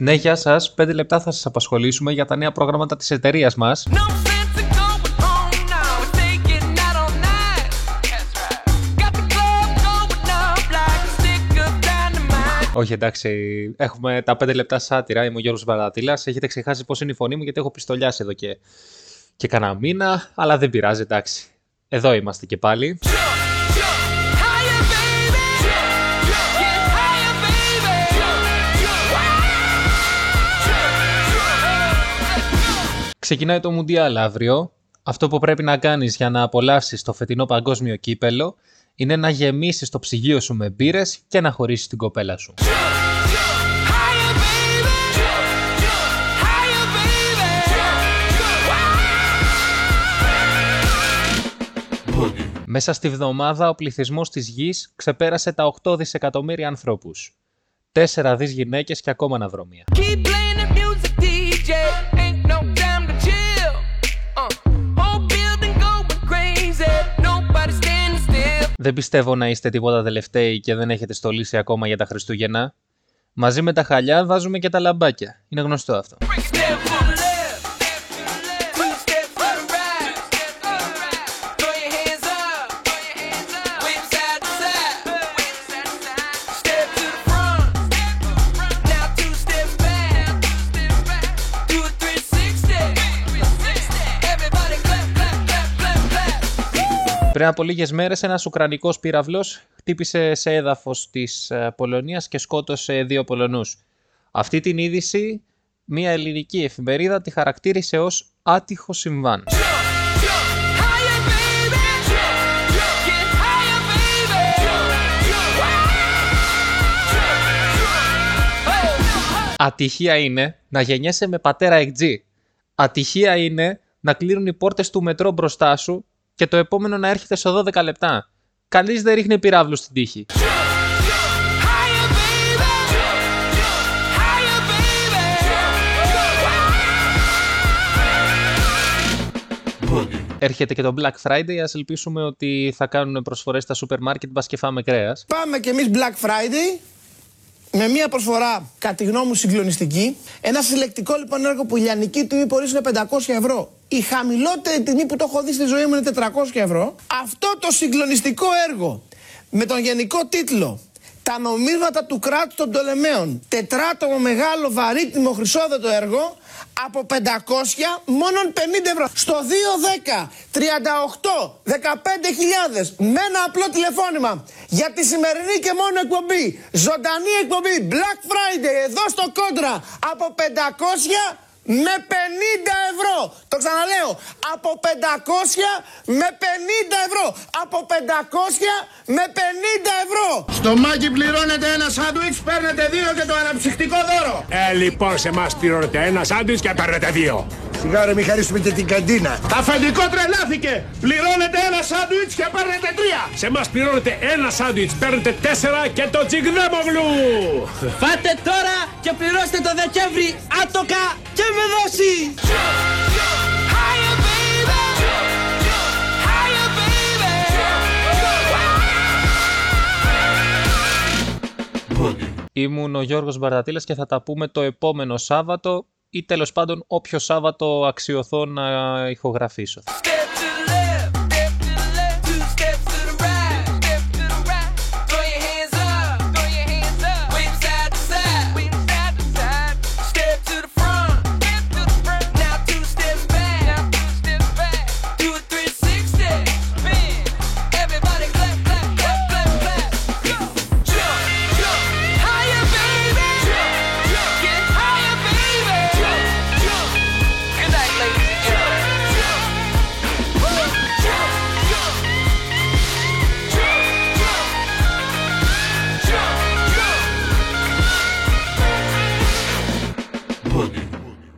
Ναι, γεια σας. Πέντε λεπτά θα σας απασχολήσουμε για τα νέα προγράμματα της εταιρείας μας. Όχι, εντάξει. Έχουμε τα πέντε λεπτά σάτυρα. Είμαι ο Γιώργος Μπαρατήλα. Έχετε ξεχάσει πώς είναι η φωνή μου γιατί έχω πιστολιάσει εδώ και, και κανένα μήνα. Αλλά δεν πειράζει, εντάξει. Εδώ είμαστε και πάλι. Ξεκινάει το Μουντιάλ αύριο. Αυτό που πρέπει να κάνεις για να απολαύσεις το φετινό παγκόσμιο κύπελο είναι να γεμίσεις το ψυγείο σου με μπύρες και να χωρίσεις την κοπέλα σου. Μέσα στη βδομάδα ο πληθυσμός της γης ξεπέρασε τα 8 δισεκατομμύρια ανθρώπους. 4 δις γυναίκες και ακόμα αναδρομία. Δεν πιστεύω να είστε τίποτα τελευταίοι και δεν έχετε στολίσει ακόμα για τα Χριστούγεννα. Μαζί με τα χαλιά βάζουμε και τα λαμπάκια. Είναι γνωστό αυτό. Πριν από λίγες μέρες, ένας Ουκρανικός πύραυλος χτύπησε σε έδαφος της ε, Πολωνίας και σκότωσε δύο Πολωνούς. Αυτή την είδηση, μια ελληνική εφημερίδα τη χαρακτήρισε ως άτυχο συμβάν. Ατυχία είναι να γεννιέσαι με πατέρα εκτζή. Ατυχία είναι να κλείνουν οι πόρτες του μετρό μπροστά σου και το επόμενο να έρχεται σε 12 λεπτά. Κανείς δεν ρίχνει πυράβλους στην τύχη. Έρχεται και το Black Friday, ας ελπίσουμε ότι θα κάνουν προσφορές στα σούπερ μάρκετ, μπας και φάμε κρέας. Πάμε κι εμείς Black Friday, με μια προσφορά, κατά τη γνώμη μου, συγκλονιστική. Ένα συλλεκτικό λοιπόν έργο που η λιανική τιμή μπορεί είναι 500 ευρώ. Η χαμηλότερη τιμή που το έχω δει στη ζωή μου είναι 400 ευρώ. Αυτό το συγκλονιστικό έργο με τον γενικό τίτλο τα νομίσματα του κράτους των Πτολεμαίων. Τετράτομο μεγάλο βαρύτιμο χρυσόδετο έργο από 500 μόνο 50 ευρώ. Στο 210 38 15.000 με ένα απλό τηλεφώνημα για τη σημερινή και μόνο εκπομπή. Ζωντανή εκπομπή Black Friday εδώ στο κόντρα από 500 με 50 ευρώ. Το ξαναλέω. Από 500 με 50 ευρώ. Από 500 με 50 ευρώ. Στο μάκι πληρώνετε ένα σάντουιτς, παίρνετε δύο και το αναψυκτικό δώρο. Ε, λοιπόν, σε εμάς πληρώνετε ένα σάντουιτς και παίρνετε δύο. Σιγά ρε, μη χαρίσουμε και την καντίνα. Αφεντικό τρελάθηκε! Πληρώνετε ένα σάντουιτς και παίρνετε τρία! Σε εμάς πληρώνετε ένα σάντουιτς, παίρνετε τέσσερα και το τσιγδέμογλου! Φάτε τώρα και πληρώστε το Δεκέμβρη άτοκα και με δόση! Ήμουν ο Γιώργος Μπαρτατήλας και θα τα πούμε το επόμενο Σάββατο ή τέλος πάντων όποιο Σάββατο αξιωθώ να ηχογραφήσω.